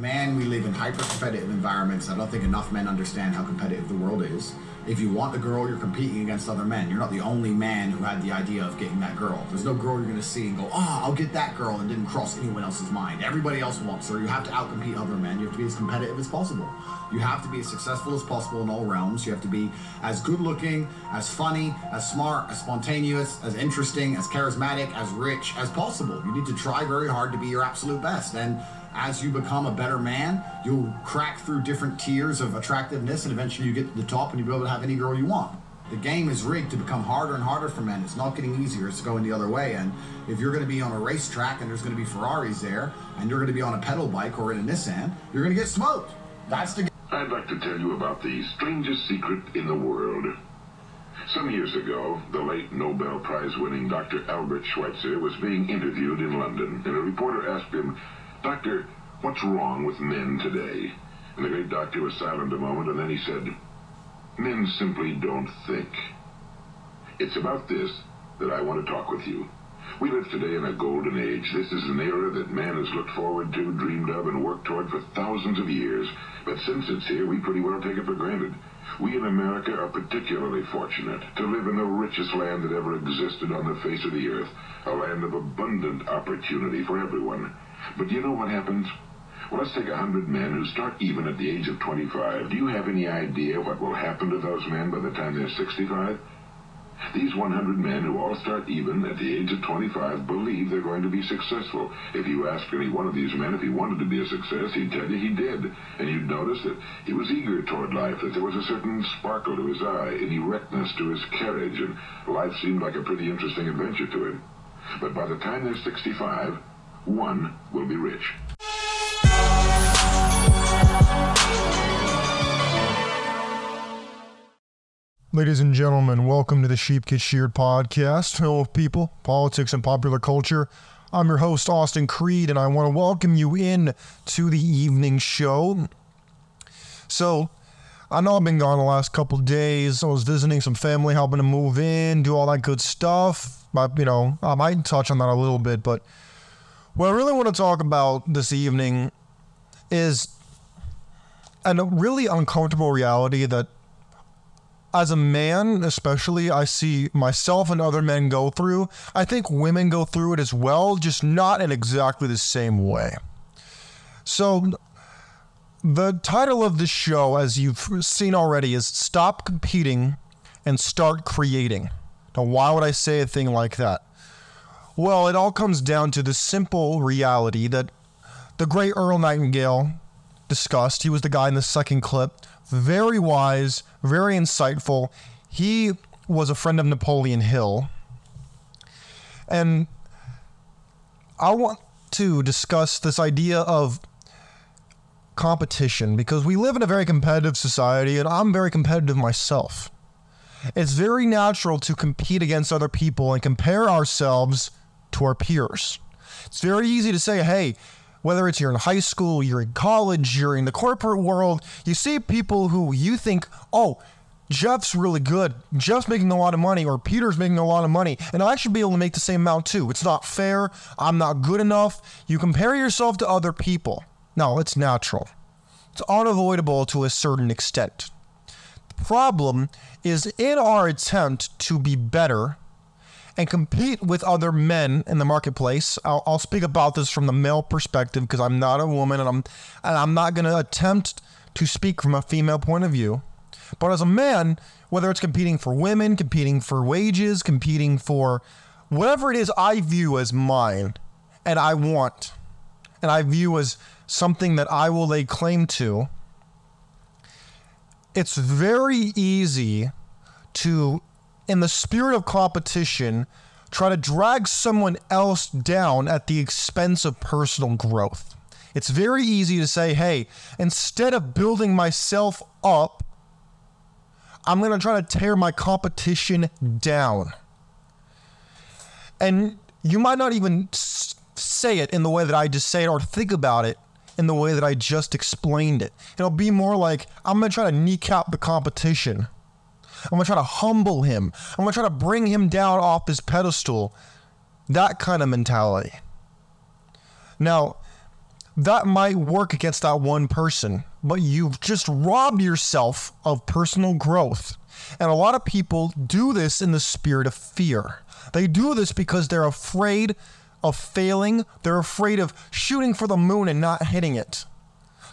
Man, we live in hyper competitive environments. I don't think enough men understand how competitive the world is. If you want a girl, you're competing against other men. You're not the only man who had the idea of getting that girl. There's no girl you're gonna see and go, oh, I'll get that girl, and didn't cross anyone else's mind. Everybody else wants her. You have to outcompete other men. You have to be as competitive as possible. You have to be as successful as possible in all realms. You have to be as good looking, as funny, as smart, as spontaneous, as interesting, as charismatic, as rich as possible. You need to try very hard to be your absolute best. And as you become a better man, you'll crack through different tiers of attractiveness, and eventually you get to the top and you'll be able to have any girl you want. The game is rigged to become harder and harder for men. It's not getting easier, it's going the other way. And if you're going to be on a racetrack and there's going to be Ferraris there, and you're going to be on a pedal bike or in a Nissan, you're going to get smoked. That's the I'd like to tell you about the strangest secret in the world. Some years ago, the late Nobel Prize winning Dr. Albert Schweitzer was being interviewed in London, and a reporter asked him, Doctor, what's wrong with men today? And the great doctor was silent a moment, and then he said, Men simply don't think. It's about this that I want to talk with you. We live today in a golden age. This is an era that man has looked forward to, dreamed of, and worked toward for thousands of years. But since it's here, we pretty well take it for granted. We in America are particularly fortunate to live in the richest land that ever existed on the face of the earth, a land of abundant opportunity for everyone. But you know what happens? Well, let's take a hundred men who start even at the age of 25. Do you have any idea what will happen to those men by the time they're 65? These 100 men who all start even at the age of 25 believe they're going to be successful. If you ask any one of these men if he wanted to be a success, he'd tell you he did. And you'd notice that he was eager toward life, that there was a certain sparkle to his eye, an erectness to his carriage, and life seemed like a pretty interesting adventure to him. But by the time they're 65, one will be rich. Ladies and gentlemen, welcome to the Sheep Get Sheared podcast. Hello, people, politics, and popular culture. I'm your host, Austin Creed, and I want to welcome you in to the evening show. So, I know I've been gone the last couple days. I was visiting some family, helping to move in, do all that good stuff. But, you know, I might touch on that a little bit. But what I really want to talk about this evening is a really uncomfortable reality that as a man, especially, I see myself and other men go through. I think women go through it as well, just not in exactly the same way. So, the title of the show, as you've seen already, is Stop Competing and Start Creating. Now, why would I say a thing like that? Well, it all comes down to the simple reality that the great Earl Nightingale discussed. He was the guy in the second clip very wise, very insightful. He was a friend of Napoleon Hill. And I want to discuss this idea of competition because we live in a very competitive society and I'm very competitive myself. It's very natural to compete against other people and compare ourselves to our peers. It's very easy to say, hey, whether it's you're in high school, you're in college, you're in the corporate world, you see people who you think, oh, Jeff's really good. Jeff's making a lot of money, or Peter's making a lot of money, and I should be able to make the same amount too. It's not fair. I'm not good enough. You compare yourself to other people. No, it's natural. It's unavoidable to a certain extent. The problem is in our attempt to be better and compete with other men in the marketplace. I'll, I'll speak about this from the male perspective because I'm not a woman and I'm and I'm not going to attempt to speak from a female point of view. But as a man, whether it's competing for women, competing for wages, competing for whatever it is I view as mine and I want and I view as something that I will lay claim to, it's very easy to in the spirit of competition, try to drag someone else down at the expense of personal growth. It's very easy to say, hey, instead of building myself up, I'm going to try to tear my competition down. And you might not even say it in the way that I just say it or think about it in the way that I just explained it. It'll be more like I'm going to try to kneecap the competition I'm going to try to humble him. I'm going to try to bring him down off his pedestal. That kind of mentality. Now, that might work against that one person, but you've just robbed yourself of personal growth. And a lot of people do this in the spirit of fear. They do this because they're afraid of failing, they're afraid of shooting for the moon and not hitting it.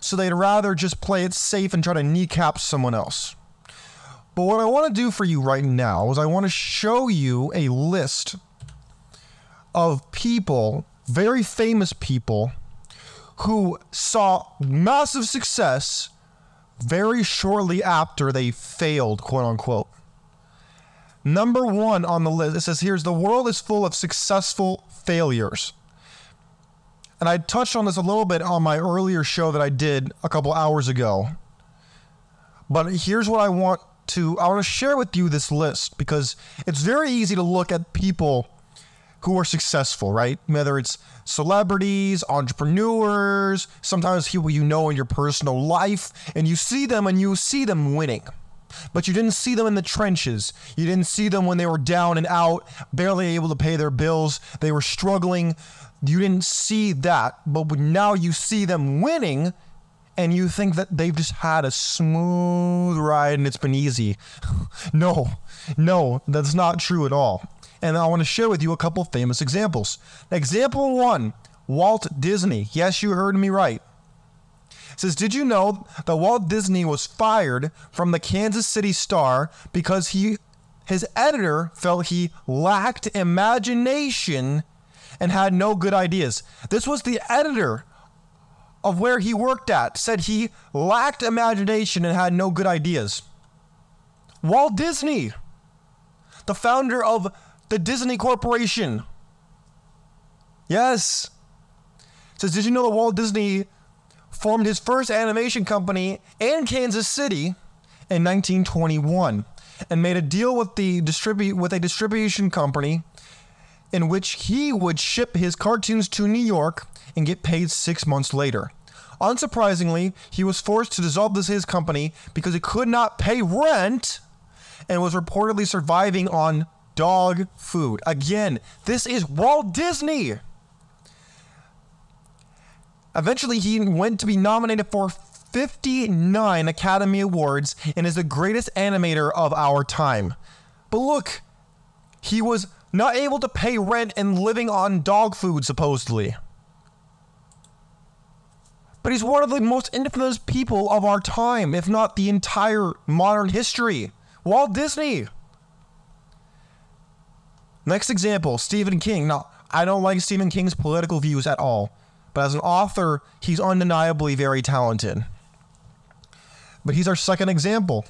So they'd rather just play it safe and try to kneecap someone else. But what I want to do for you right now is I want to show you a list of people, very famous people, who saw massive success very shortly after they failed, quote unquote. Number one on the list, it says here's the world is full of successful failures. And I touched on this a little bit on my earlier show that I did a couple hours ago. But here's what I want to I want to share with you this list because it's very easy to look at people who are successful, right? Whether it's celebrities, entrepreneurs, sometimes people you know in your personal life, and you see them and you see them winning. But you didn't see them in the trenches. You didn't see them when they were down and out, barely able to pay their bills. They were struggling. You didn't see that. But now you see them winning, and you think that they've just had a smooth ride and it's been easy. no, no, that's not true at all and I want to share with you a couple famous examples. Example one Walt Disney. Yes, you heard me right. Says, Did you know that Walt Disney was fired from the Kansas City Star because he his editor felt he lacked imagination and had no good ideas? This was the editor of where he worked at said he lacked imagination and had no good ideas. Walt Disney, the founder of the Disney Corporation. Yes. Says, did you know that Walt Disney formed his first animation company in Kansas City in 1921 and made a deal with the distribute with a distribution company in which he would ship his cartoons to New York and get paid 6 months later. Unsurprisingly, he was forced to dissolve this his company because he could not pay rent and was reportedly surviving on dog food. Again, this is Walt Disney. Eventually, he went to be nominated for 59 Academy Awards and is the greatest animator of our time. But look, he was not able to pay rent and living on dog food, supposedly. But he's one of the most infamous people of our time, if not the entire modern history. Walt Disney. Next example, Stephen King. Now, I don't like Stephen King's political views at all, but as an author, he's undeniably very talented. But he's our second example.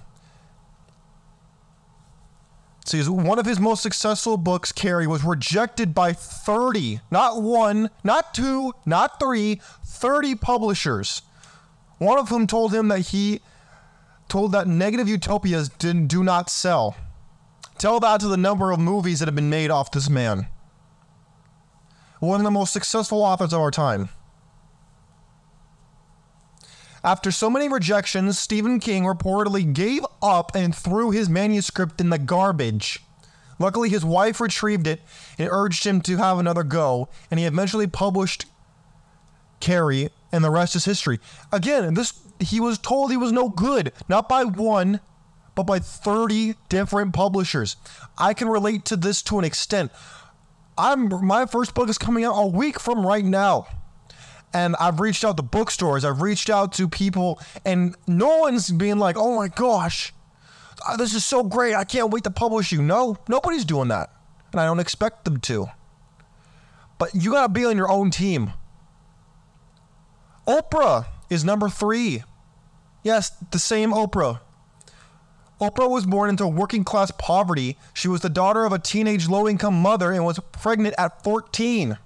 See, one of his most successful books, Carrie, was rejected by 30, not one, not two, not three, 30 publishers. One of whom told him that he told that negative utopias didn't do not sell. Tell that to the number of movies that have been made off this man. One of the most successful authors of our time. After so many rejections, Stephen King reportedly gave up and threw his manuscript in the garbage. Luckily, his wife retrieved it and urged him to have another go, and he eventually published Carrie, and the rest is history. Again, this he was told he was no good, not by one, but by 30 different publishers. I can relate to this to an extent. I'm my first book is coming out a week from right now. And I've reached out to bookstores, I've reached out to people, and no one's being like, oh my gosh, uh, this is so great. I can't wait to publish you. No, nobody's doing that. And I don't expect them to. But you got to be on your own team. Oprah is number three. Yes, the same Oprah. Oprah was born into working class poverty. She was the daughter of a teenage low income mother and was pregnant at 14.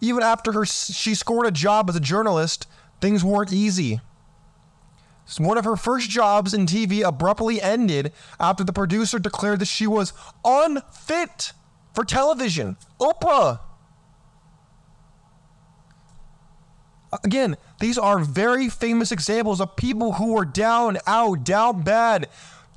Even after her, she scored a job as a journalist, things weren't easy. One of her first jobs in TV abruptly ended after the producer declared that she was unfit for television. Oprah! Again, these are very famous examples of people who were down, out, down bad,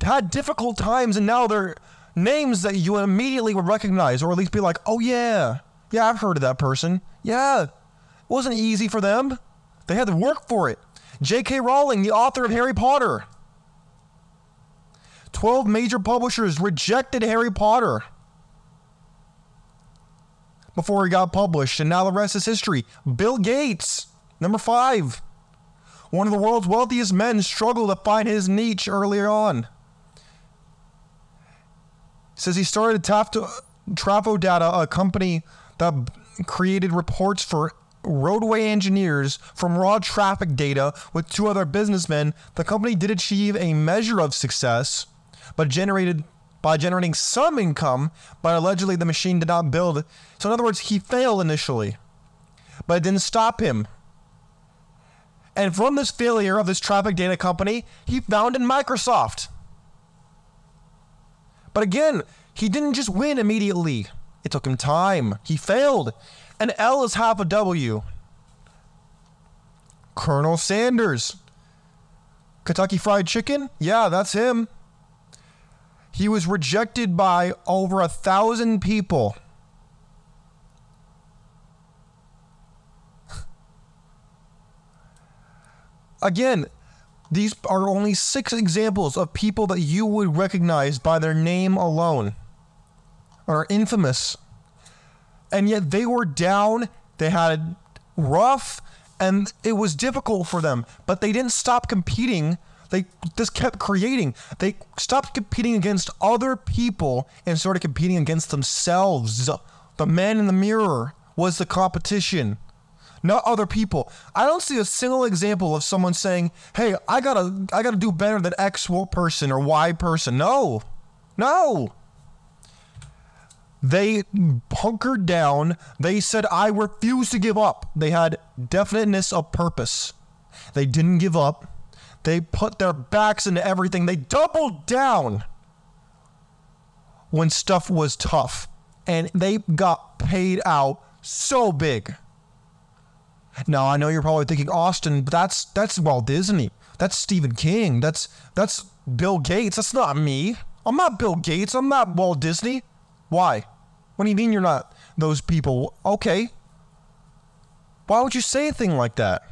had difficult times, and now they're names that you immediately would recognize, or at least be like, oh yeah, yeah, I've heard of that person. Yeah. it wasn't easy for them. They had to work for it. J.K. Rowling, the author of Harry Potter. 12 major publishers rejected Harry Potter before he got published, and now the rest is history. Bill Gates, number five. One of the world's wealthiest men struggled to find his niche earlier on. Says he started Tafto, Trafo uh, Data, a company that created reports for roadway engineers from raw traffic data with two other businessmen. The company did achieve a measure of success, but generated by generating some income, but allegedly the machine did not build. So, in other words, he failed initially, but it didn't stop him. And from this failure of this traffic data company, he founded Microsoft. But again, he didn't just win immediately. It took him time. He failed. An L is half a W. Colonel Sanders. Kentucky Fried Chicken? Yeah, that's him. He was rejected by over a thousand people. Again, these are only six examples of people that you would recognize by their name alone, are infamous. And yet they were down, they had rough, and it was difficult for them, but they didn't stop competing. They just kept creating. They stopped competing against other people and started competing against themselves. The man in the mirror was the competition not other people. I don't see a single example of someone saying, "Hey, I gotta, I gotta do better than X person or Y person." No, no. They hunkered down. They said, "I refuse to give up." They had definiteness of purpose. They didn't give up. They put their backs into everything. They doubled down when stuff was tough, and they got paid out so big. Now I know you're probably thinking Austin, but that's that's Walt Disney. That's Stephen King. That's that's Bill Gates. That's not me. I'm not Bill Gates. I'm not Walt Disney. Why? What do you mean you're not those people? Okay. Why would you say a thing like that?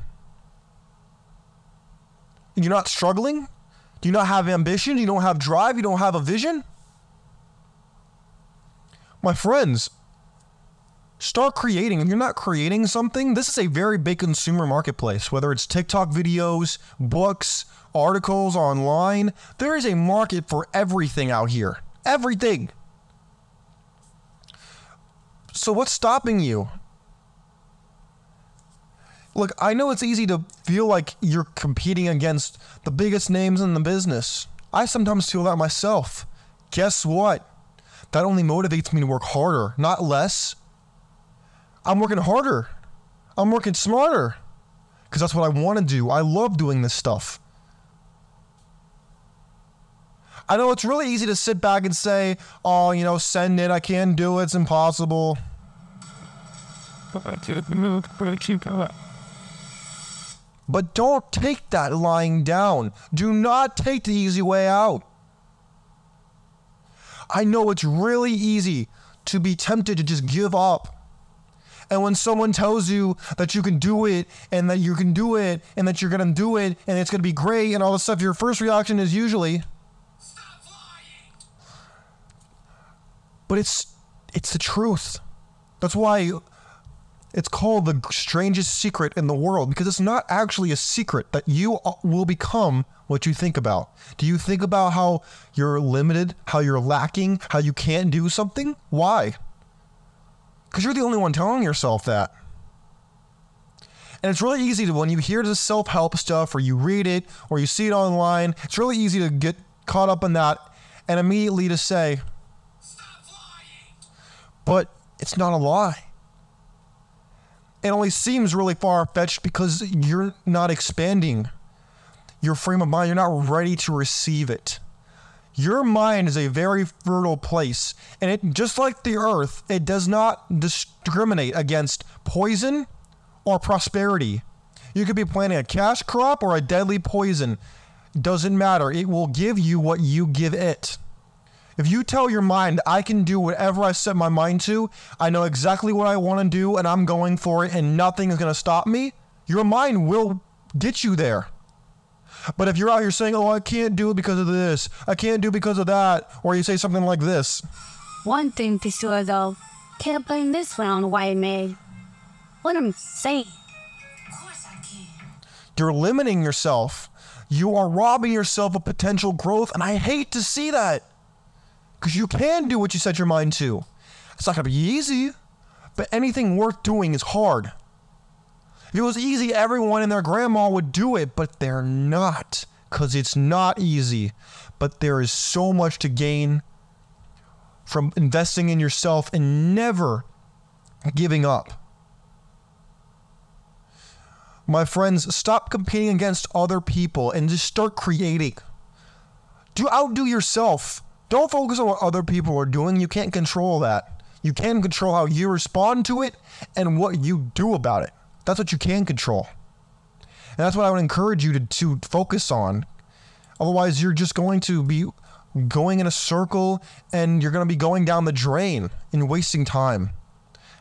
You're not struggling? Do you not have ambition? You don't have drive? You don't have a vision? My friends, start creating. If you're not creating something, this is a very big consumer marketplace, whether it's TikTok videos, books, articles online. There is a market for everything out here. Everything. So, what's stopping you? Look, I know it's easy to feel like you're competing against the biggest names in the business. I sometimes feel that myself. Guess what? That only motivates me to work harder, not less. I'm working harder. I'm working smarter because that's what I want to do. I love doing this stuff. I know it's really easy to sit back and say, oh, you know, send it. I can't do it. It's impossible. But don't take that lying down. Do not take the easy way out. I know it's really easy to be tempted to just give up and when someone tells you that you can do it and that you can do it and that you're going to do it and it's going to be great and all this stuff, your first reaction is usually, but it's it's the truth. That's why it's called the strangest secret in the world because it's not actually a secret that you will become what you think about. Do you think about how you're limited, how you're lacking, how you can't do something? Why? Because you're the only one telling yourself that. And it's really easy to, when you hear the self help stuff or you read it or you see it online, it's really easy to get caught up in that and immediately to say, but it's not a lie. It only seems really far fetched because you're not expanding your frame of mind. You're not ready to receive it. Your mind is a very fertile place, and it just like the earth, it does not discriminate against poison or prosperity. You could be planting a cash crop or a deadly poison. Doesn't matter. It will give you what you give it. If you tell your mind, I can do whatever I set my mind to, I know exactly what I want to do and I'm going for it and nothing is going to stop me, your mind will get you there. But if you're out here saying, oh, I can't do it because of this, I can't do it because of that, or you say something like this One thing for sure though, can't blame this one on the white man. What I'm saying. Of course I can. you're limiting yourself. You are robbing yourself of potential growth, and I hate to see that. Because you can do what you set your mind to. It's not going to be easy, but anything worth doing is hard. If it was easy, everyone and their grandma would do it, but they're not. Because it's not easy. But there is so much to gain from investing in yourself and never giving up. My friends, stop competing against other people and just start creating. Do outdo yourself. Don't focus on what other people are doing. You can't control that. You can control how you respond to it and what you do about it. That's what you can control. And that's what I would encourage you to, to focus on. Otherwise, you're just going to be going in a circle and you're going to be going down the drain and wasting time.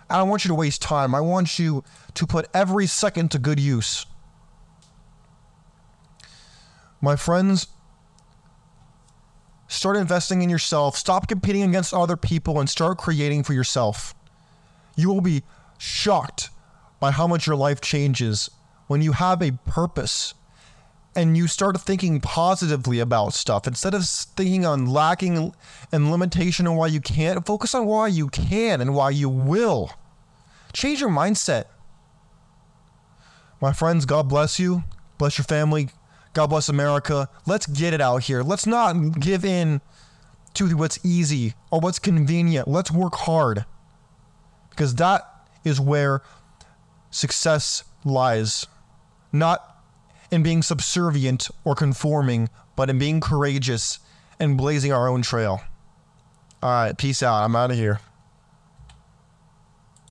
I don't want you to waste time. I want you to put every second to good use. My friends, start investing in yourself. Stop competing against other people and start creating for yourself. You will be shocked by how much your life changes when you have a purpose and you start thinking positively about stuff instead of thinking on lacking and limitation and why you can't focus on why you can and why you will change your mindset my friends god bless you bless your family god bless america let's get it out here let's not give in to what's easy or what's convenient let's work hard because that is where success lies not in being subservient or conforming, but in being courageous and blazing our own trail. All right, peace out. I'm out of here.